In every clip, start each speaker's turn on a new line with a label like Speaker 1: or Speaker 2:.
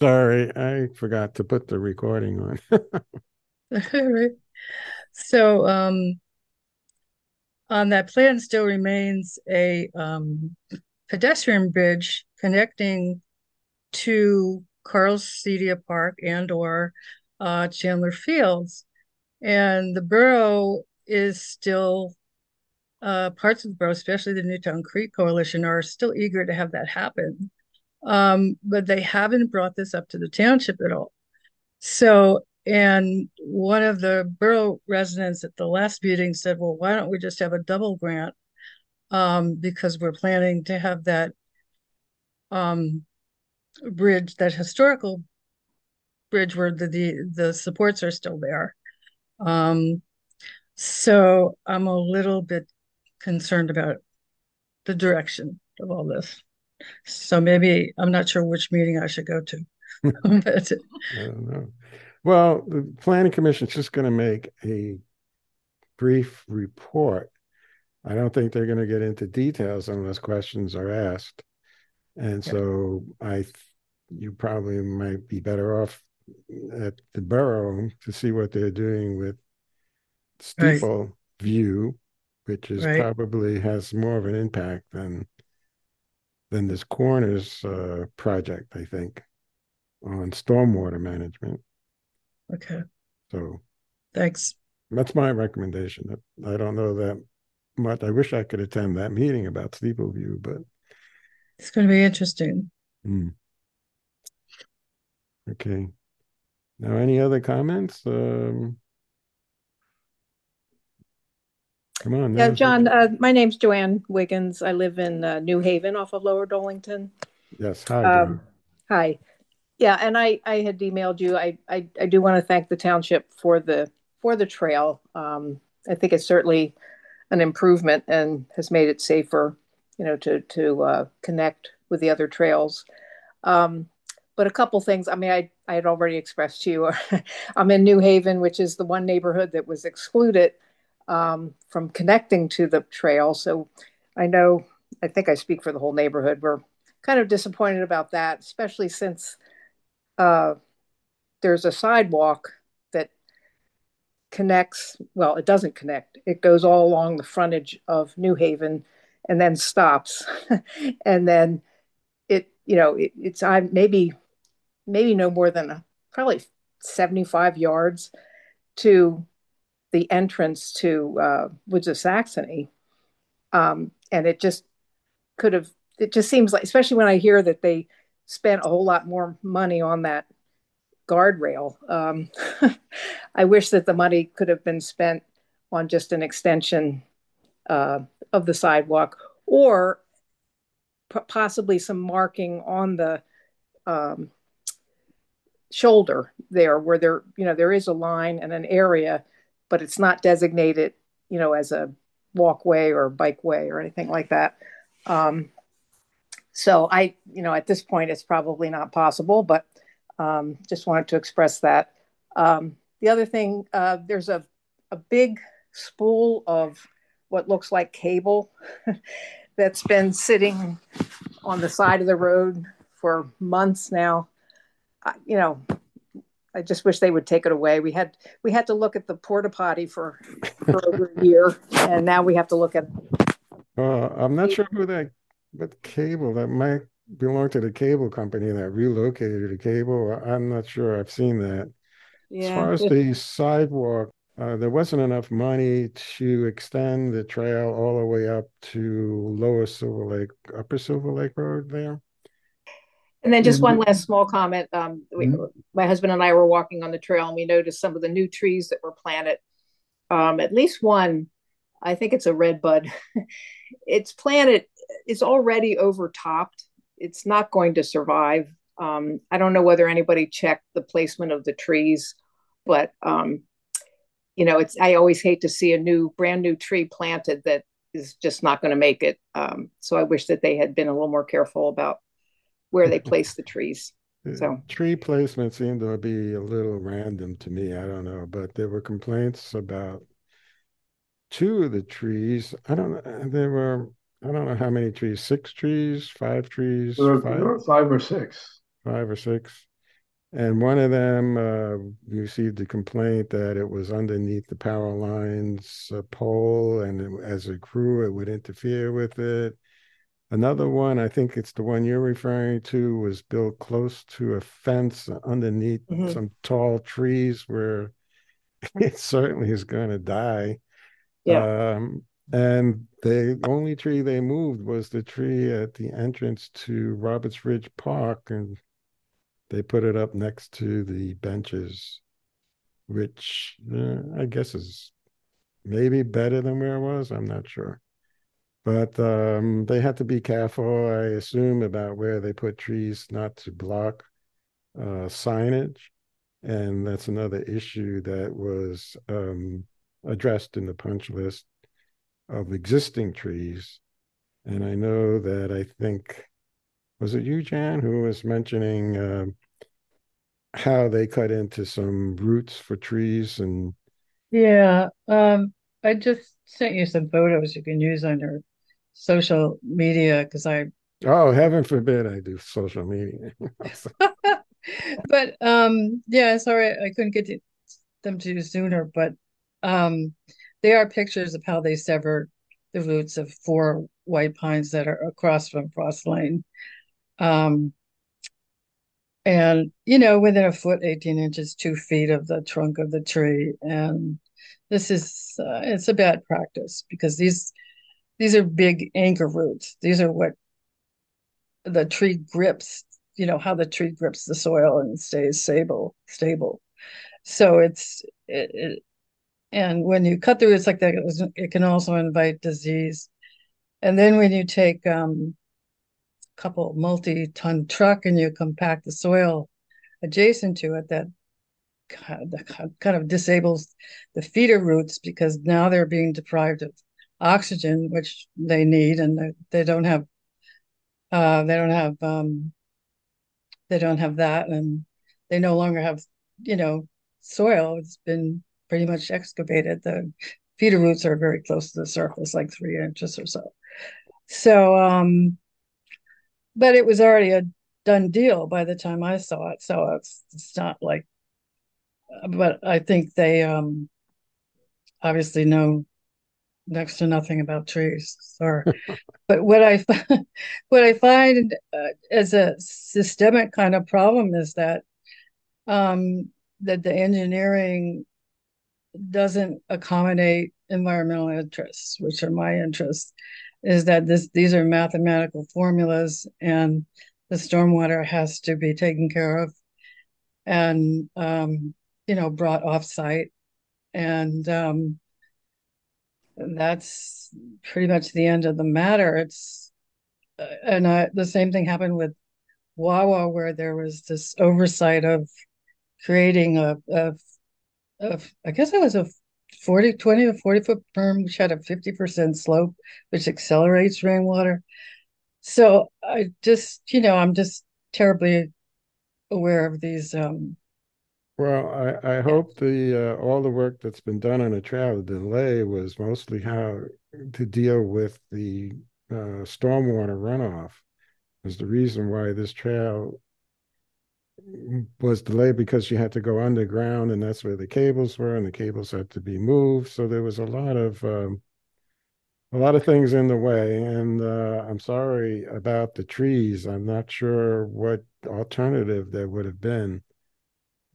Speaker 1: Sorry, I forgot to put the recording on.
Speaker 2: So, um, on that plan still remains a um, pedestrian bridge connecting to Carl Cedia Park and or uh, Chandler Fields. And the borough is still, uh, parts of the borough, especially the Newtown Creek Coalition, are still eager to have that happen. Um, but they haven't brought this up to the township at all. So, and one of the borough residents at the last meeting said, well, why don't we just have a double grant? Um, because we're planning to have that um, bridge, that historical bridge where the, the, the supports are still there. Um, so I'm a little bit concerned about the direction of all this. So maybe I'm not sure which meeting I should go to.
Speaker 1: but, I don't know. Well, the planning commission is just going to make a brief report. I don't think they're going to get into details unless questions are asked. And yeah. so I, you probably might be better off at the borough to see what they're doing with steeple right. view, which is right. probably has more of an impact than than this corners uh, project. I think on stormwater management.
Speaker 2: Okay.
Speaker 1: So
Speaker 2: thanks.
Speaker 1: That's my recommendation. I don't know that much. I wish I could attend that meeting about Steeple View, but
Speaker 2: it's going to be interesting.
Speaker 1: Mm. Okay. Now, any other comments? Um, come on.
Speaker 3: Yeah, John, uh, my name's Joanne Wiggins. I live in uh, New Haven off of Lower Dolington.
Speaker 1: Yes. Hi.
Speaker 3: Um, hi. Yeah, and I I had emailed you. I I, I do want to thank the township for the for the trail. Um, I think it's certainly an improvement and has made it safer, you know, to to uh, connect with the other trails. Um, but a couple things. I mean, I I had already expressed to you. I'm in New Haven, which is the one neighborhood that was excluded um, from connecting to the trail. So I know. I think I speak for the whole neighborhood. We're kind of disappointed about that, especially since uh, there's a sidewalk that connects, well, it doesn't connect. It goes all along the frontage of New Haven and then stops. and then it, you know, it, it's I maybe maybe no more than a, probably 75 yards to the entrance to uh, Woods of Saxony. Um, and it just could have, it just seems like, especially when I hear that they spent a whole lot more money on that guardrail. Um, I wish that the money could have been spent on just an extension uh, of the sidewalk or p- possibly some marking on the um, shoulder there where there you know there is a line and an area but it's not designated you know as a walkway or bikeway or anything like that um, so I, you know, at this point, it's probably not possible, but um, just wanted to express that. Um, the other thing, uh, there's a, a big spool of what looks like cable that's been sitting on the side of the road for months now. I, you know, I just wish they would take it away. We had we had to look at the porta potty for for over a year, and now we have to look at.
Speaker 1: Uh, I'm not sure who that but cable that might belong to the cable company that relocated the cable. I'm not sure I've seen that. Yeah. As far as the sidewalk, uh, there wasn't enough money to extend the trail all the way up to Lower Silver Lake, Upper Silver Lake Road there.
Speaker 3: And then just one last small comment. Um, we, mm-hmm. My husband and I were walking on the trail and we noticed some of the new trees that were planted. Um, at least one, I think it's a red bud. it's planted is already overtopped. It's not going to survive. Um, I don't know whether anybody checked the placement of the trees, but um, you know, it's. I always hate to see a new, brand new tree planted that is just not going to make it. Um, so I wish that they had been a little more careful about where they place the trees. So
Speaker 1: tree placement seemed to be a little random to me. I don't know, but there were complaints about two of the trees. I don't know. There were I don't know how many trees, six trees, five trees, There
Speaker 4: five? five or six.
Speaker 1: Five or six. And one of them uh, received a complaint that it was underneath the power lines uh, pole, and it, as it grew, it would interfere with it. Another one, I think it's the one you're referring to, was built close to a fence underneath
Speaker 3: Mhm.
Speaker 1: some tall trees where it certainly is going to die.
Speaker 3: Yeah.
Speaker 1: Um, and the only tree they moved was the tree at the entrance to Roberts Ridge Park, and they put it up next to the benches, which uh, I guess is maybe better than where it was. I'm not sure. But um, they had to be careful, I assume, about where they put trees not to block uh, signage. And that's another issue that was um, addressed in the punch list of existing trees. And I know that I think, was it you, Jan, who was mentioning uh, how they cut into some roots for trees and
Speaker 2: Yeah, um, I just sent you some photos you can use on your social media because I,
Speaker 1: oh, heaven forbid I do social media.
Speaker 2: but um, yeah, sorry I couldn't get to them to you sooner, but um, they are pictures of how they severed the roots of four white pines that are across from Frost Lane. Um, and you know, within a foot, 18 inches, two feet of the trunk of the tree. And this is uh, it's a bad practice because these these are big anchor roots. These are what the tree grips, you know, how the tree grips the soil and stays stable, stable. So it's it, it and when you cut the roots like that, it, can also invite disease. And then when you take um, a couple multi-ton truck and you compact the soil adjacent to it, that kind of disables the feeder roots because now they're being deprived of oxygen, which they need, and they, don't have uh, they don't have um, they don't have that, and they no longer have you know soil. It's been pretty much excavated. The feeder roots are very close to the surface, like three inches or so. So, um, but it was already a done deal by the time I saw it. So it's it's not like, but I think they um obviously know next to nothing about trees. Sorry, but what I what I find uh, as a systemic kind of problem is that um that the engineering doesn't accommodate environmental interests, which are my interests, is that this these are mathematical formulas and the stormwater has to be taken care of and um, you know brought off site and um, that's pretty much the end of the matter. It's uh, and I, the same thing happened with wawa where there was this oversight of creating a, a I guess it was a 40 20 or 40 foot berm which had a 50% slope which accelerates rainwater. So i just you know i'm just terribly aware of these um
Speaker 1: Well, I, I hope the uh, all the work that's been done on trail, the delay was mostly how to deal with the uh, stormwater runoff. Was the reason why this trail was delayed because you had to go underground, and that's where the cables were, and the cables had to be moved. So there was a lot of um, a lot of things in the way. And uh, I'm sorry about the trees. I'm not sure what alternative there would have been.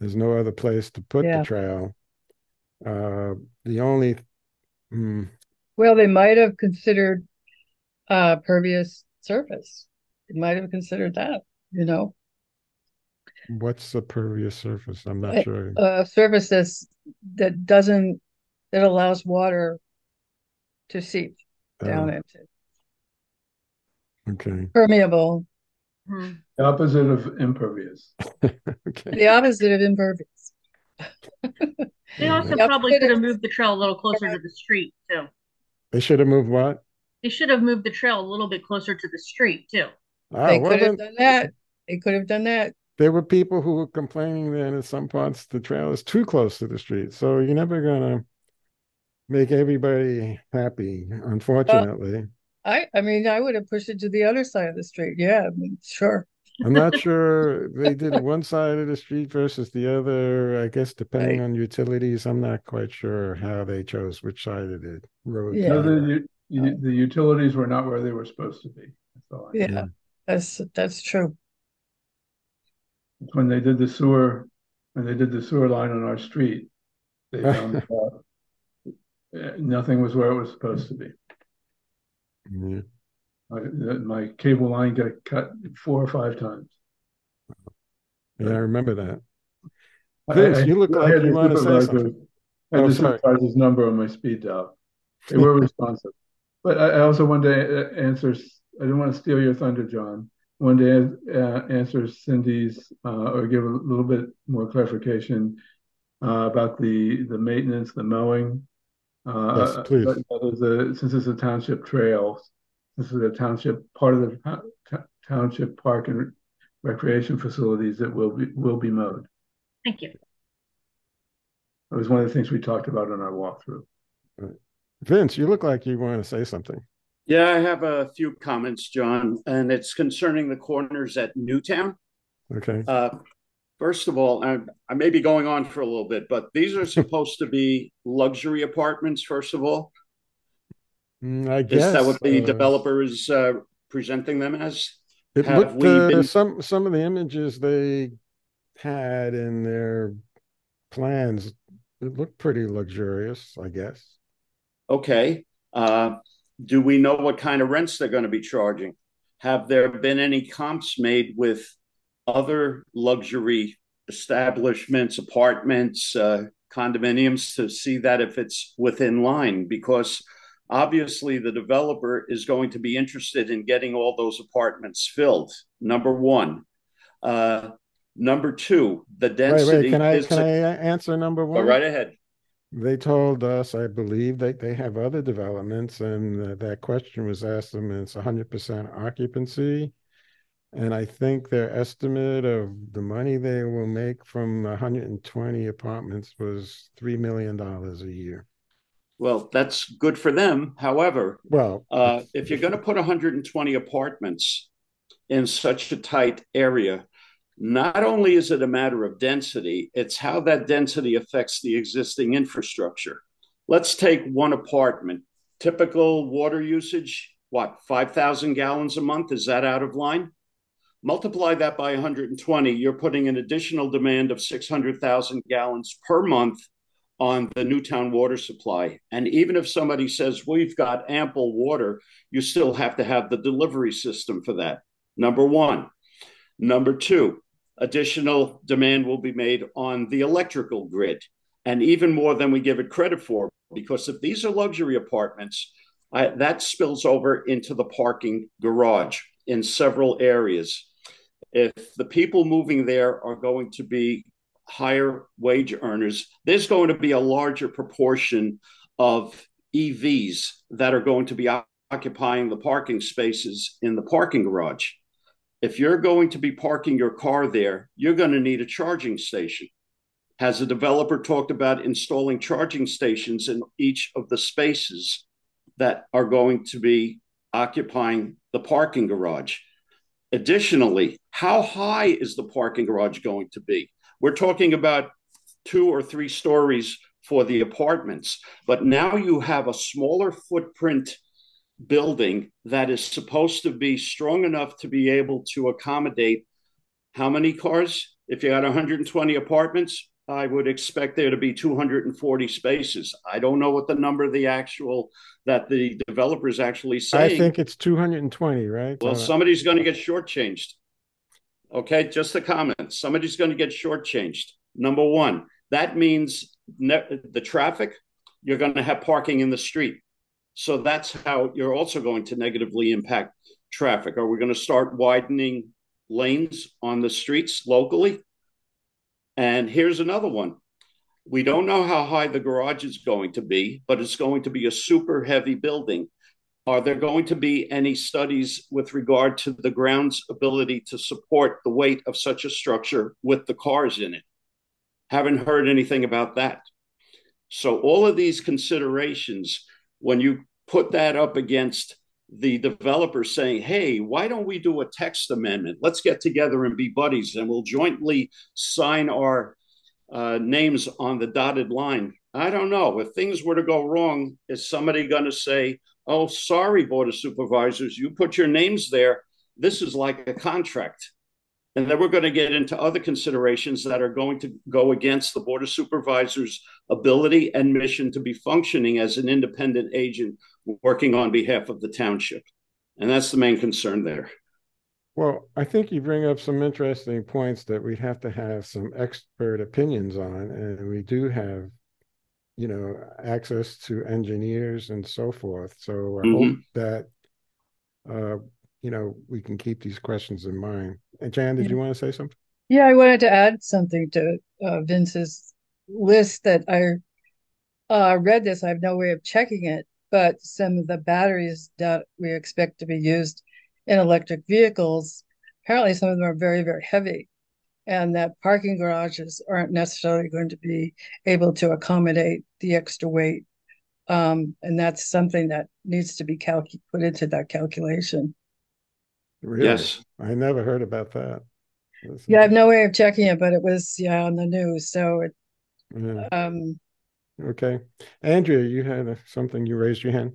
Speaker 1: There's no other place to put
Speaker 2: Yeah.
Speaker 1: the trail. Uh, the only, mm,
Speaker 2: well they might have considered uh pervious surface they might have considered that you know
Speaker 1: what's the pervious surface? I'm not sure.
Speaker 2: a surface that's that doesn't that allows water to seep down
Speaker 1: Uh,
Speaker 2: into
Speaker 1: okay.
Speaker 2: permeable
Speaker 3: Hmm.
Speaker 4: The opposite of impervious.
Speaker 1: Okay.
Speaker 2: the opposite of impervious
Speaker 5: They also
Speaker 2: Yeah.
Speaker 5: probably could have moved the trail a little closer to the street too.
Speaker 1: They should have moved what?
Speaker 5: They should have moved the trail a little bit closer to the street too.
Speaker 1: Ah,
Speaker 2: they
Speaker 1: well,
Speaker 2: could have done that they could have done that
Speaker 1: there were people who were complaining that in some parts the trail is too close to the street. So you're never gonna make everybody happy, unfortunately.
Speaker 2: I I mean I would have pushed it to the other side of the street. Yeah, I mean, sure.
Speaker 1: I'm not sure they did one side of the street versus the other. I guess depending
Speaker 2: Right.
Speaker 1: on utilities, I'm not quite sure how they chose which side of the road.
Speaker 2: Yeah.
Speaker 4: No,
Speaker 1: be on.
Speaker 4: the, the utilities were not where they were supposed to be. That's all I know.
Speaker 2: Yeah, that's, that's true.
Speaker 4: When they did the sewer, when they did the sewer line on our street, they found out uh, nothing was where it was supposed to be.
Speaker 1: Yeah.
Speaker 4: My, cable line got cut four or five times.
Speaker 1: Yeah, I remember that.
Speaker 4: I-
Speaker 1: Vince,
Speaker 4: I-
Speaker 1: you look
Speaker 4: I
Speaker 1: like you
Speaker 4: the
Speaker 1: wanna say something. Oh,
Speaker 4: the
Speaker 1: sorry.
Speaker 4: supervisor's number on my speed dial. They were responsive. But I, I also wanted to answer, I didn't want to steal your thunder, John. I Wanted to uh, answer Cindy's, uh, or give a little bit more clarification uh, about the, the maintenance, the mowing. Uh,
Speaker 1: Yes, please.
Speaker 4: but that is a- Since it's a township trail, this is a township, part of the to- to- township park and recreation facilities that will be, will be mowed.
Speaker 5: Thank you.
Speaker 4: It was one of the things we talked about in our walkthrough.
Speaker 1: Vince, you look like you want to say something.
Speaker 6: Yeah, I have a few comments, John, and it's concerning the corners at Newtown.
Speaker 1: Okay.
Speaker 6: Uh, first of all, I, I may be going on for a little bit, but these are supposed to be luxury apartments, first of all.
Speaker 1: Mm, I
Speaker 6: Is
Speaker 1: guess.
Speaker 6: that what the
Speaker 1: uh,
Speaker 6: developer is uh, presenting them as?
Speaker 1: It
Speaker 6: have
Speaker 1: looked,
Speaker 6: we
Speaker 1: uh,
Speaker 6: been-
Speaker 1: some, some of the images they had in their plans, it looked pretty luxurious, I guess.
Speaker 6: Okay. Uh, do we know what kind of rents they're going to be charging? Have there been any comps made with other luxury establishments, apartments, uh, condominiums to see that if it's within line? Because obviously the developer is going to be interested in getting all those apartments filled. Number one. Uh, number two, the density
Speaker 1: wait, can I,
Speaker 6: is.
Speaker 1: can I answer number
Speaker 6: Go
Speaker 1: one?
Speaker 6: right ahead.
Speaker 1: They told us, I believe, that they have other developments and uh, that question was asked them, and it's hundred percent occupancy. And I think their estimate of the money they will make from hundred and twenty apartments was three million dollars a year.
Speaker 6: Well, that's good for them. However,
Speaker 1: Well,
Speaker 6: Uh, if you're going to put 120 apartments in such a tight area, not only is it a matter of density, it's how that density affects the existing infrastructure. Let's take one apartment. Typical water usage, what, 5,000 gallons a month? Is that out of line? Multiply that by 120, you're putting an additional demand of 600,000 gallons per month on the Newtown water supply. And even if somebody says we've got ample water, you still have to have the delivery system for that. Number one. Number two, additional demand will be made on the electrical grid, and even more than we give it credit for. Because if these are luxury apartments, I, that spills over into the parking garage in several areas. If the people moving there are going to be higher wage earners, there's going to be a larger proportion of EVs that are going to be occupying the parking spaces in the parking garage. If you're going to be parking your car there, you're going to need a charging station. Has a developer talked about installing charging stations in each of the spaces that are going to be occupying the parking garage? Additionally, how high is the parking garage going to be? We're talking about two or three stories for the apartments, but now you have a smaller footprint building that is supposed to be strong enough to be able to accommodate how many cars? If you got 120 apartments, I would expect there to be 240 spaces. I don't know what the number of the actual that the developer is actually saying.
Speaker 1: I think it's two hundred and twenty, right?
Speaker 6: Well, somebody's going to get shortchanged. Okay, just a comment. Somebody's going to get shortchanged. Number one, that means ne- the traffic, you're going to have parking in the street. So that's how you're also going to negatively impact traffic. Are we going to start widening lanes on the streets locally? And here's another one. We don't know how high the garage is going to be, but it's going to be a super heavy building. Are there going to be any studies with regard to the ground's ability to support the weight of such a structure with the cars in it? Haven't heard anything about that. So, all of these considerations, when you put that up against the developers saying, hey, why don't we do a text amendment? Let's get together and be buddies and we'll jointly sign our uh, names on the dotted line. I don't know. If things were to go wrong, is somebody going to say, oh, sorry, Board of Supervisors, you put your names there. This is like a contract. And then we're going to get into other considerations that are going to go against the Board of Supervisors' ability and mission to be functioning as an independent agent working on behalf of the township. And that's the main concern there.
Speaker 1: Well, I think you bring up some interesting points that we'd have to have some expert opinions on. And we do have, you know, access to engineers and so forth. So I mm-hmm. hope that uh, you know, we can keep these questions in mind. And Jan, did yeah. you want to say something?
Speaker 2: Yeah, I wanted to add something to uh, Vince's list that I uh, read this. I have no way of checking it, but some of the batteries that we expect to be used in electric vehicles, apparently some of them are very, very heavy, and that parking garages aren't necessarily going to be able to accommodate the extra weight. Um, and that's something that needs to be calc- put into that calculation.
Speaker 1: Really? Yes. I never heard about that.
Speaker 2: yeah, I have no way of checking it, but it was yeah on the news. So it
Speaker 1: yeah. um okay. Andrea, you had a, something you raised your hand.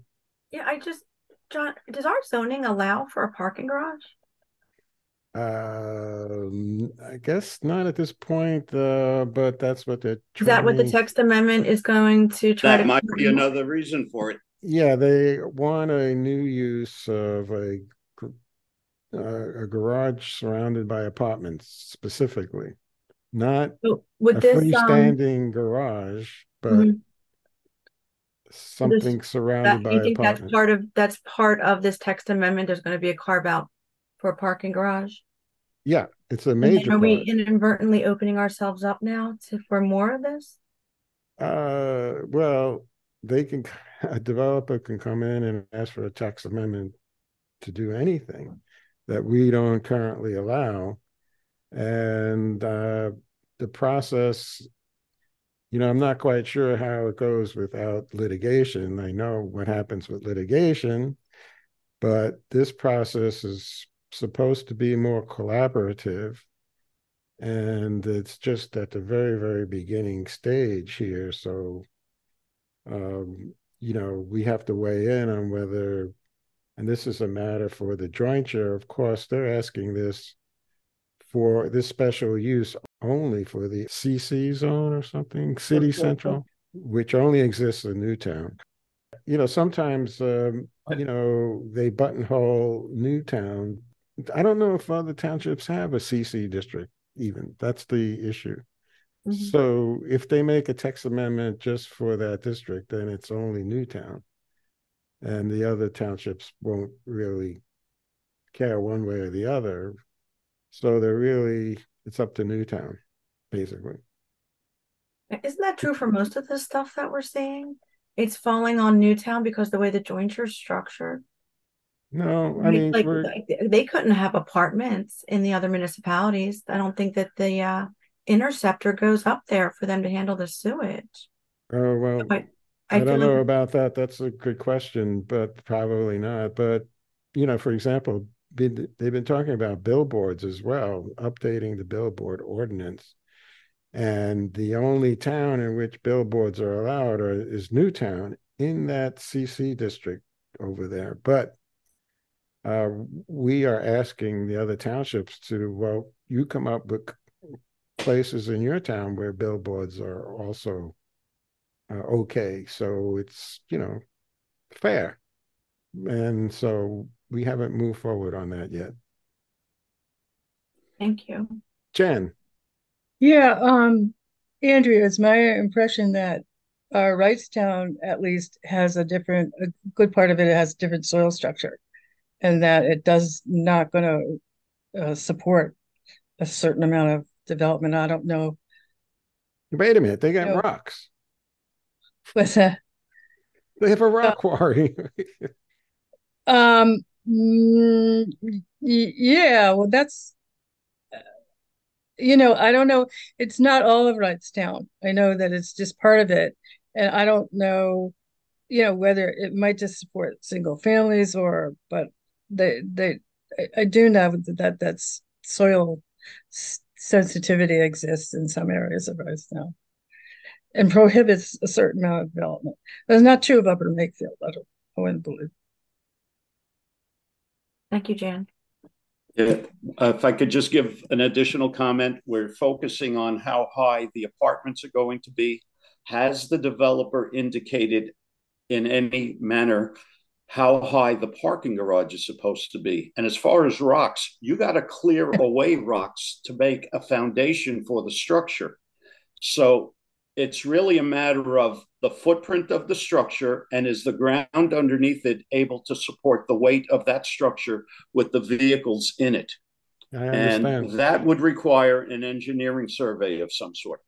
Speaker 7: Yeah, I just John, does our zoning allow for a parking garage?
Speaker 1: Um, I guess not at this point, uh, but that's what they're.
Speaker 7: Is that what the text amendment is going to try
Speaker 6: that
Speaker 7: to?
Speaker 6: That might be another reason for it.
Speaker 1: Yeah, they want a new use of a uh, a garage surrounded by apartments specifically, not so with a this, um, freestanding um, garage, but mm-hmm. something this, surrounded that, by. You think
Speaker 7: apartments. that's part of that's part of this text amendment? There's going to be a carve out for a parking garage.
Speaker 1: Yeah, it's a major.
Speaker 7: Are we inadvertently opening ourselves up now to for more of this?
Speaker 1: Uh, well, they can a developer can come in and ask for a text amendment to do anything that we don't currently allow. And uh, the process, you know, I'm not quite sure how it goes without litigation. I know what happens with litigation, but this process is supposed to be more collaborative. And it's just at the very, very beginning stage here. So, um, you know, we have to weigh in on whether and this is a matter for the jointure. Of course, they're asking this for this special use only for the CC zone or something, City Central, which only exists in Newtown. You know, sometimes, um, you know, they buttonhole Newtown. I don't know if other townships have a CC district, even. That's the issue. Mm-hmm. So if they make a text amendment just for that district, then it's only Newtown and the other townships won't really care one way or the other. So they're really it's up to Newtown, basically.
Speaker 7: Isn't that true for most of the stuff that we're seeing? It's falling on Newtown because the way the jointure is structured.
Speaker 1: No, I mean,
Speaker 7: like, like they couldn't have apartments in the other municipalities. I don't think that the uh, interceptor goes up there for them to handle the sewage.
Speaker 1: Oh well, I, I, I don't know like... about that. That's a good question, but probably not. But you know, for example, they've been talking about billboards as well, updating the billboard ordinance. And the only town in which billboards are allowed are, is Newtown in that CC district over there. But uh, we are asking the other townships to, well, you come up with places in your town where billboards are also uh, okay. So it's, you know, fair. And so we haven't moved forward on that yet.
Speaker 7: Thank you.
Speaker 1: Jen.
Speaker 2: Yeah, um, Andrea, it's my impression that uh, Wrightstown at least has a different, a good part of it has different soil structure, and that it does not going to uh, support a certain amount of development. I don't know.
Speaker 1: Wait a minute, they got you know, rocks
Speaker 2: with a
Speaker 1: they have a rock uh, quarry.
Speaker 2: Um mm, yeah well that's you know i don't know. It's not all of wrightstown i know that it's just part of it. And i don't know you know, whether it might just support single families or, but they, they, I, I do know that, that that's soil sensitivity exists in some areas of Wrightstown and prohibits a certain amount of development. That's not true of Upper Makefield. I don't, I wouldn't believe.
Speaker 7: Thank you, Jan.
Speaker 6: Yeah, uh, if I could just give an additional comment, we're focusing on how high the apartments are going to be. Has the developer indicated in any manner how high the parking garage is supposed to be? And as far as rocks, you got to clear away rocks to make a foundation for the structure. So it's really a matter of the footprint of the structure and is the ground underneath it able to support the weight of that structure with the vehicles in it? And that would require an engineering survey of some sort.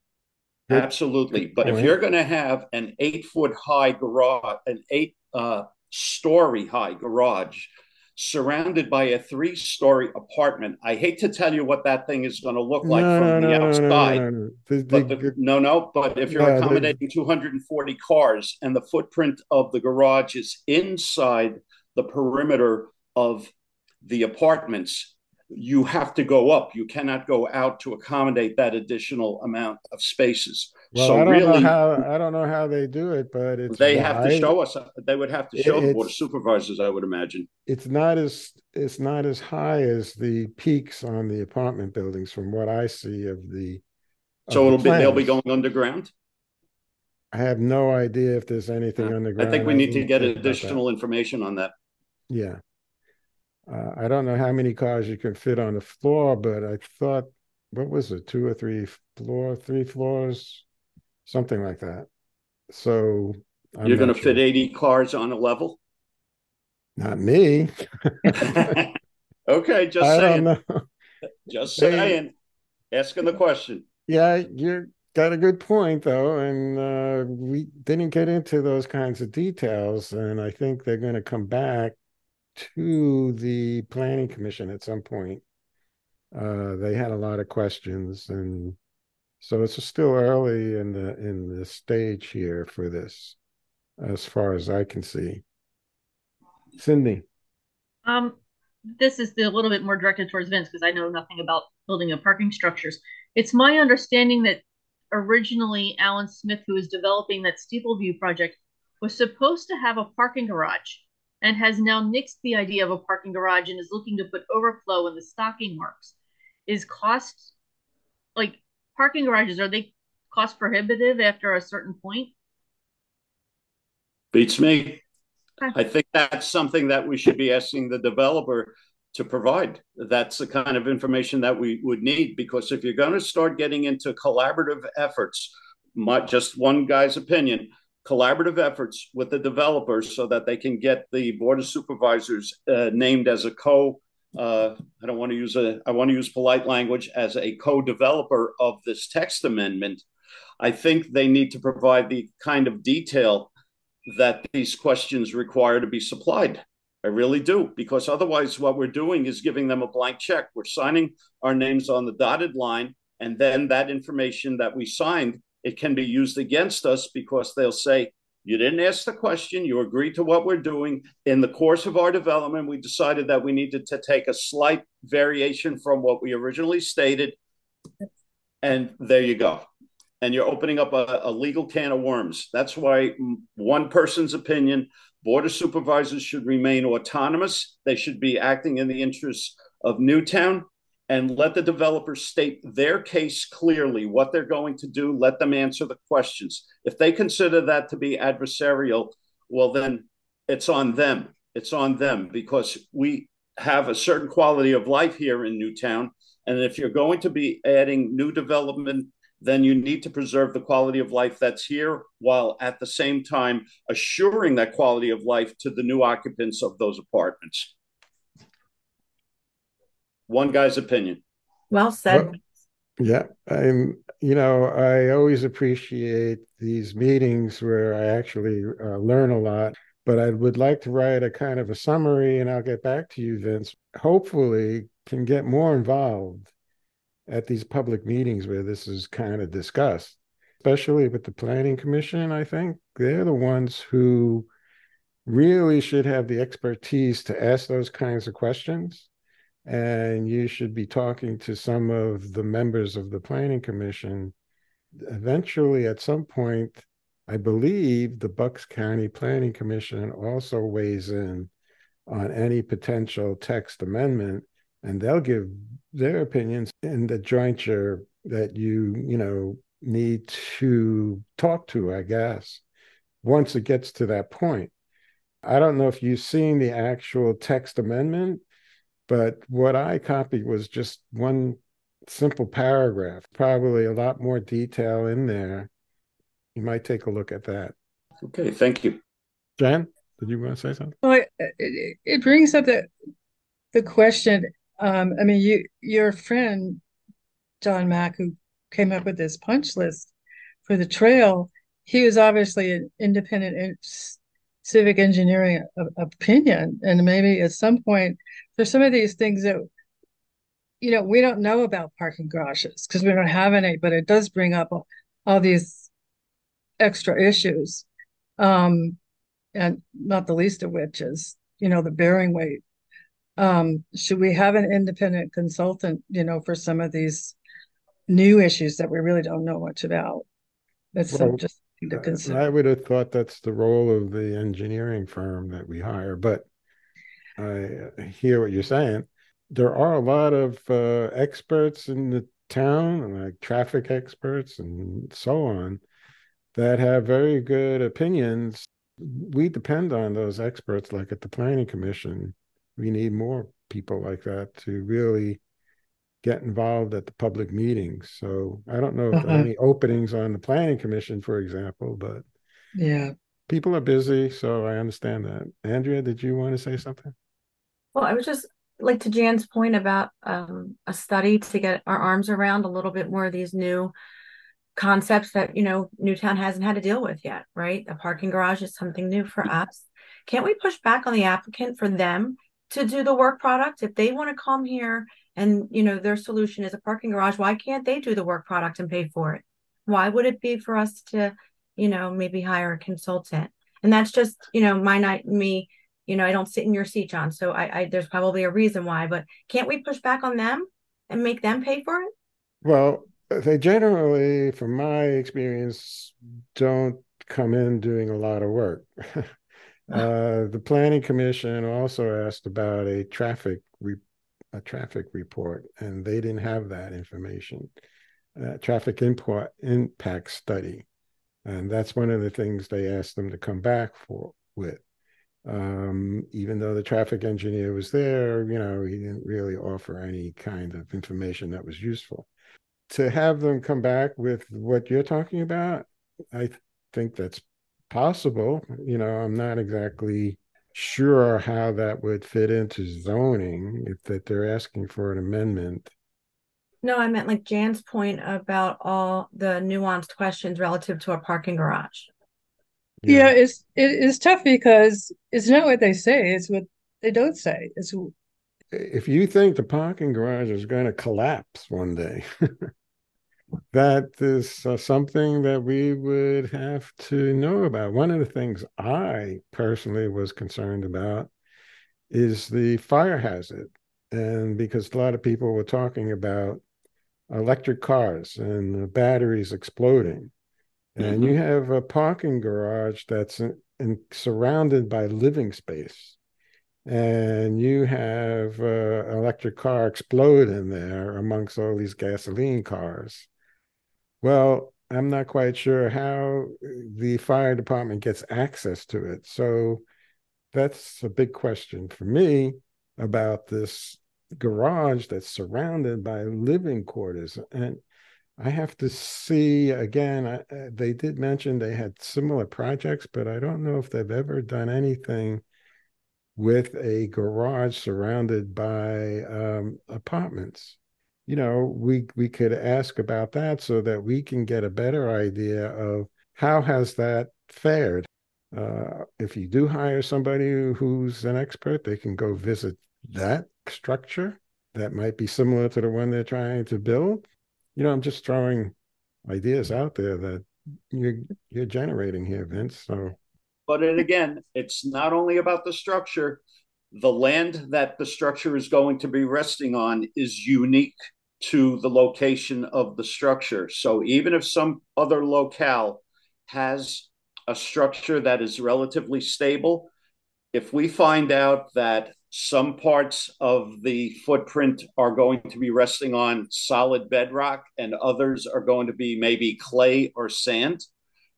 Speaker 6: Good. absolutely. But if you're going to have an eight foot high garage an eight uh, story high garage surrounded by a three story apartment. I hate to tell you what that thing is going to look like no, from no, the no, outside. No, no, the, but the, no, no, but if you're accommodating 240 cars and the footprint of the garage is inside the perimeter of the apartments, you have to go up. You cannot go out to accommodate that additional amount of spaces.
Speaker 1: Well, so I don't really, know how I don't know how they do it, but it's
Speaker 6: they have to show us. They would have to show the board of supervisors, I would imagine.
Speaker 1: It's not as it's not as high as the peaks on the apartment buildings, from what I see of the.
Speaker 6: So it'll be they'll be going underground.
Speaker 1: I have no idea if there's anything underground.
Speaker 6: I think we need to get additional information on that.
Speaker 1: Yeah. Uh, I don't know how many cars you can fit on the floor, but I thought, what was it, two or three floor, three floors, something like that. So
Speaker 6: I'm you're going to sure. fit 80 cars on a level?
Speaker 1: Not me.
Speaker 6: okay, just I saying. Just saying. Asking the question.
Speaker 1: Yeah, you got a good point though, and uh, we didn't get into those kinds of details, and I think they're going to come back to the planning commission at some point. Uh, they had a lot of questions, and so it's still early in the in the stage here for this, as far as I can see. Cindy.
Speaker 5: Um, this is a little bit more directed towards Vince because I know nothing about building of parking structures. It's my understanding that originally Alan Smith, who was developing that Steepleview project, was supposed to have a parking garage and has now nixed the idea of a parking garage and is looking to put overflow in the stocking marks. Is cost like parking garages are they cost prohibitive after a certain point?
Speaker 6: Beats me. Okay. I think that's something that we should be asking the developer to provide. That's the kind of information that we would need because if you're going to start getting into collaborative efforts, my, just one guy's opinion, collaborative efforts with the developers so that they can get the board of supervisors uh, named as a co uh, I don't want to use a I want to use polite language as a co-developer of this text amendment. I think they need to provide the kind of detail that these questions require to be supplied. I really do, because otherwise, what we're doing is giving them a blank check. We're signing our names on the dotted line, and then that information that we signed it can be used against us because they'll say, you didn't ask the question, you agreed to what we're doing. In the course of our development, we decided that we needed to take a slight variation from what we originally stated. And there you go. And you're opening up a, a legal can of worms. That's why one person's opinion, Board of Supervisors should remain autonomous. They should be acting in the interests of Newtown and let the developers state their case clearly, what they're going to do. Let them answer the questions. If they consider that to be adversarial, well, then it's on them. It's on them because we have a certain quality of life here in Newtown. And if you're going to be adding new development, then you need to preserve the quality of life that's here while at the same time assuring that quality of life to the new occupants of those apartments one guy's opinion.
Speaker 7: Well said. Well,
Speaker 1: yeah, I'm. You know, I always appreciate these meetings where I actually uh, learn a lot. But I would like to write a kind of a summary, and I'll get back to you, Vince. Hopefully, can get more involved at these public meetings where this is kind of discussed. especially with the planning commission, I think they're the ones who really should have the expertise to ask those kinds of questions. And you should be talking to some of the members of the planning commission. Eventually, at some point, I believe the Bucks County Planning Commission also weighs in on any potential text amendment, and they'll give their opinions in the jointure that you, you know, need to talk to, I guess, once it gets to that point. I don't know if you've seen the actual text amendment, but what I copied was just one simple paragraph, probably a lot more detail in there. You might take a look at that.
Speaker 6: Okay, thank you.
Speaker 1: Jen, did you want to say something?
Speaker 2: Well, it, it brings up the the question. Um, I mean, you your friend John Mack, who came up with this punch list for the trail, he was obviously an independent civic engineering opinion, and maybe at some point, there's some of these things that you know we don't know about parking garages because we don't have any, but it does bring up all, all these extra issues, um, and not the least of which is you know the bearing weight. Um, should we have an independent consultant, you know, for some of these new issues that we really don't know much about? That's well, just to consider.
Speaker 1: I would have thought that's the role of the engineering firm that we hire, but I hear what you're saying. There are a lot of uh, experts in the town, like traffic experts and so on, that have very good opinions. We depend on those experts, like at the Planning Commission. We need more people like that to really get involved at the public meetings. So I don't know if uh-huh. any openings on the planning commission, for example, but
Speaker 2: yeah,
Speaker 1: people are busy, so I understand that. Andrea, did you want to say something?
Speaker 7: Well, I was just like to Jan's point about um, a study to get our arms around a little bit more of these new concepts that you know Newtown hasn't had to deal with yet, right? A parking garage is something new for us. Can't we push back on the applicant for them to do the work product if they want to come here and you know their solution is a parking garage. Why can't they do the work product and pay for it? Why would it be for us to you know maybe hire a consultant? And that's just you know my night me you know i don't sit in your seat john. So I, I there's probably a reason why but can't we push back on them and make them pay for it?
Speaker 1: Well they generally from my experience don't come in doing a lot of work. Uh, the planning commission also asked about a traffic a traffic report, and they didn't have that information. Uh, traffic import impact study, and that's one of the things they asked them to come back for with. Um, even though the traffic engineer was there, you know, he didn't really offer any kind of information that was useful. To have them come back with what you're talking about, I think that's possible. You know, I'm not exactly sure how that would fit into zoning if that they're asking for an amendment.
Speaker 7: No, I meant like Jan's point about all the nuanced questions relative to a parking garage.
Speaker 2: Yeah, yeah it's it is tough because it's not what they say; it's what they don't say. It's
Speaker 1: if you think the parking garage is going to collapse one day, that is uh, something that we would have to know about. One of the things I personally was concerned about is the fire hazard. And because a lot of people were talking about electric cars and batteries exploding. And mm-hmm. you have a parking garage that's in, in, surrounded by living space. And you have an electric car explode in there amongst all these gasoline cars well, I'm not quite sure how the fire department gets access to it. So that's a big question for me about this garage that's surrounded by living quarters. And I have to see again, I, they did mention they had similar projects, but I don't know if they've ever done anything with a garage surrounded by um, apartments you know, we we could ask about that so that we can get a better idea of how has that fared. Uh, if you do hire somebody who's an expert, they can go visit that structure that might be similar to the one they're trying to build. You know, I'm just throwing ideas out there that you're you're generating here, Vince. So,
Speaker 6: but it, again, it's not only about the structure. The land that the structure is going to be resting on is unique to the location of the structure. So even if some other locale has a structure that is relatively stable, if we find out that some parts of the footprint are going to be resting on solid bedrock and others are going to be maybe clay or sand,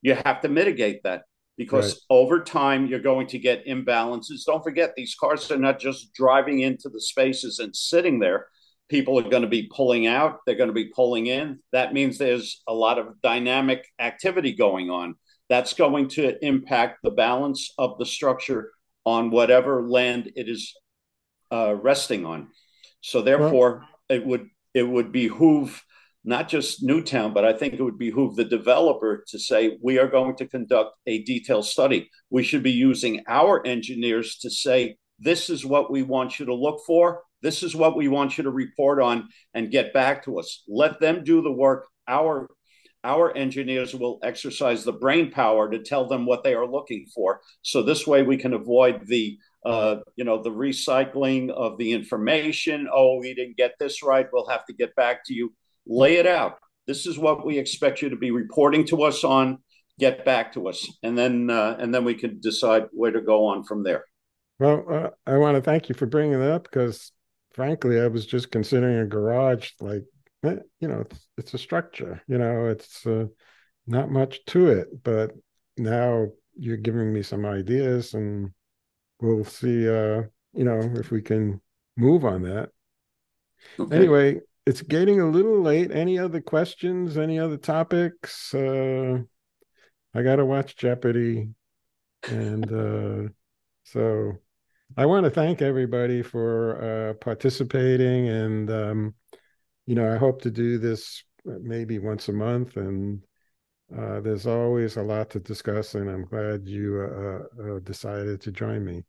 Speaker 6: you have to mitigate that because right. over time you're going to get imbalances. Don't forget, these cars are not just driving into the spaces and sitting there. People are going to be pulling out, they're going to be pulling in. That means there's a lot of dynamic activity going on. That's going to impact the balance of the structure on whatever land it is uh, resting on. So therefore, well, it would it would behoove not just Newtown, but I think it would behoove the developer to say we are going to conduct a detailed study. We should be using our engineers to say this is what we want you to look for. This is what we want you to report on and get back to us. Let them do the work. Our our engineers will exercise the brain power to tell them what they are looking for. So this way we can avoid the uh, you know the recycling of the information. Oh, we didn't get this right. We'll have to get back to you. Lay it out. This is what we expect you to be reporting to us on. Get back to us, and then uh, and then we can decide where to go on from there.
Speaker 1: Well, uh, I want to thank you for bringing that up because, frankly, I was just considering a garage like Eh, you know, it's, it's a structure, you know, it's uh, not much to it, but now you're giving me some ideas and we'll see, uh, you know, if we can move on that. Okay. Anyway, it's getting a little late. Any other questions? Any other topics? Uh, I got to watch Jeopardy. And uh, so I want to thank everybody for uh, participating and um, you know, I hope to do this uh, maybe once a month, and uh, there's always a lot to discuss. And I'm glad you uh, uh, decided to join me.